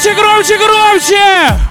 Громче, громче, громче!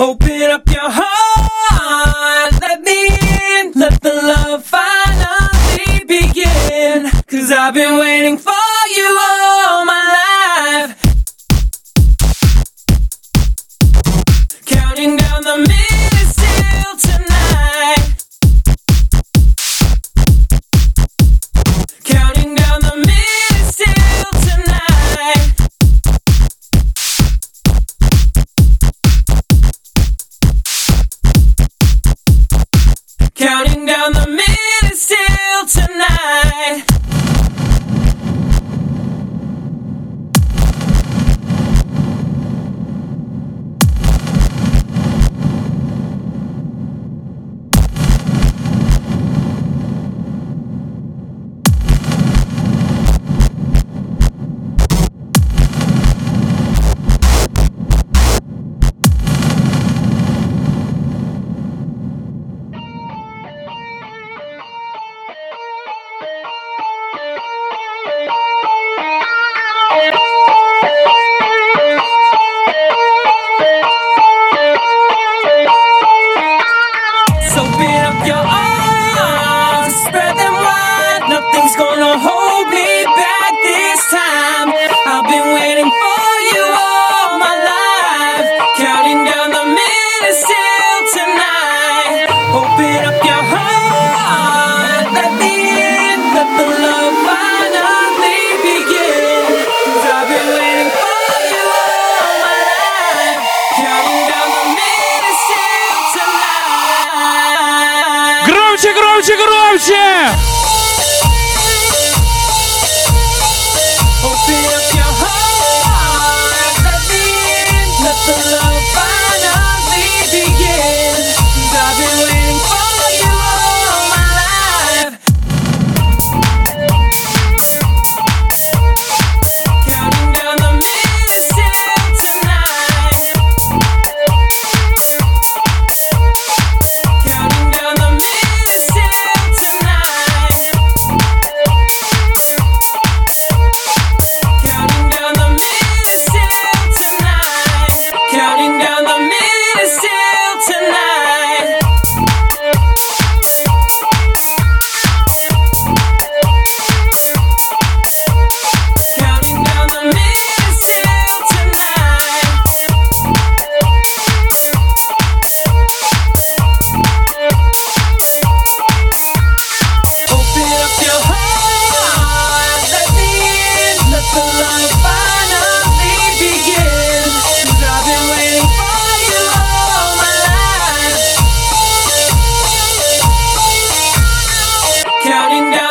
Open up your heart, let me in, let the love finally begin. Cause I've been waiting for Counting down the minutes till tonight. Nothing's gonna hold me back this time. I've been waiting for you all my life, counting down the minutes till tonight. Open up your heart, let me in, let the love finally begin. i I've been waiting for you all my life, counting down the minutes till tonight. Громче, громче, громче! Down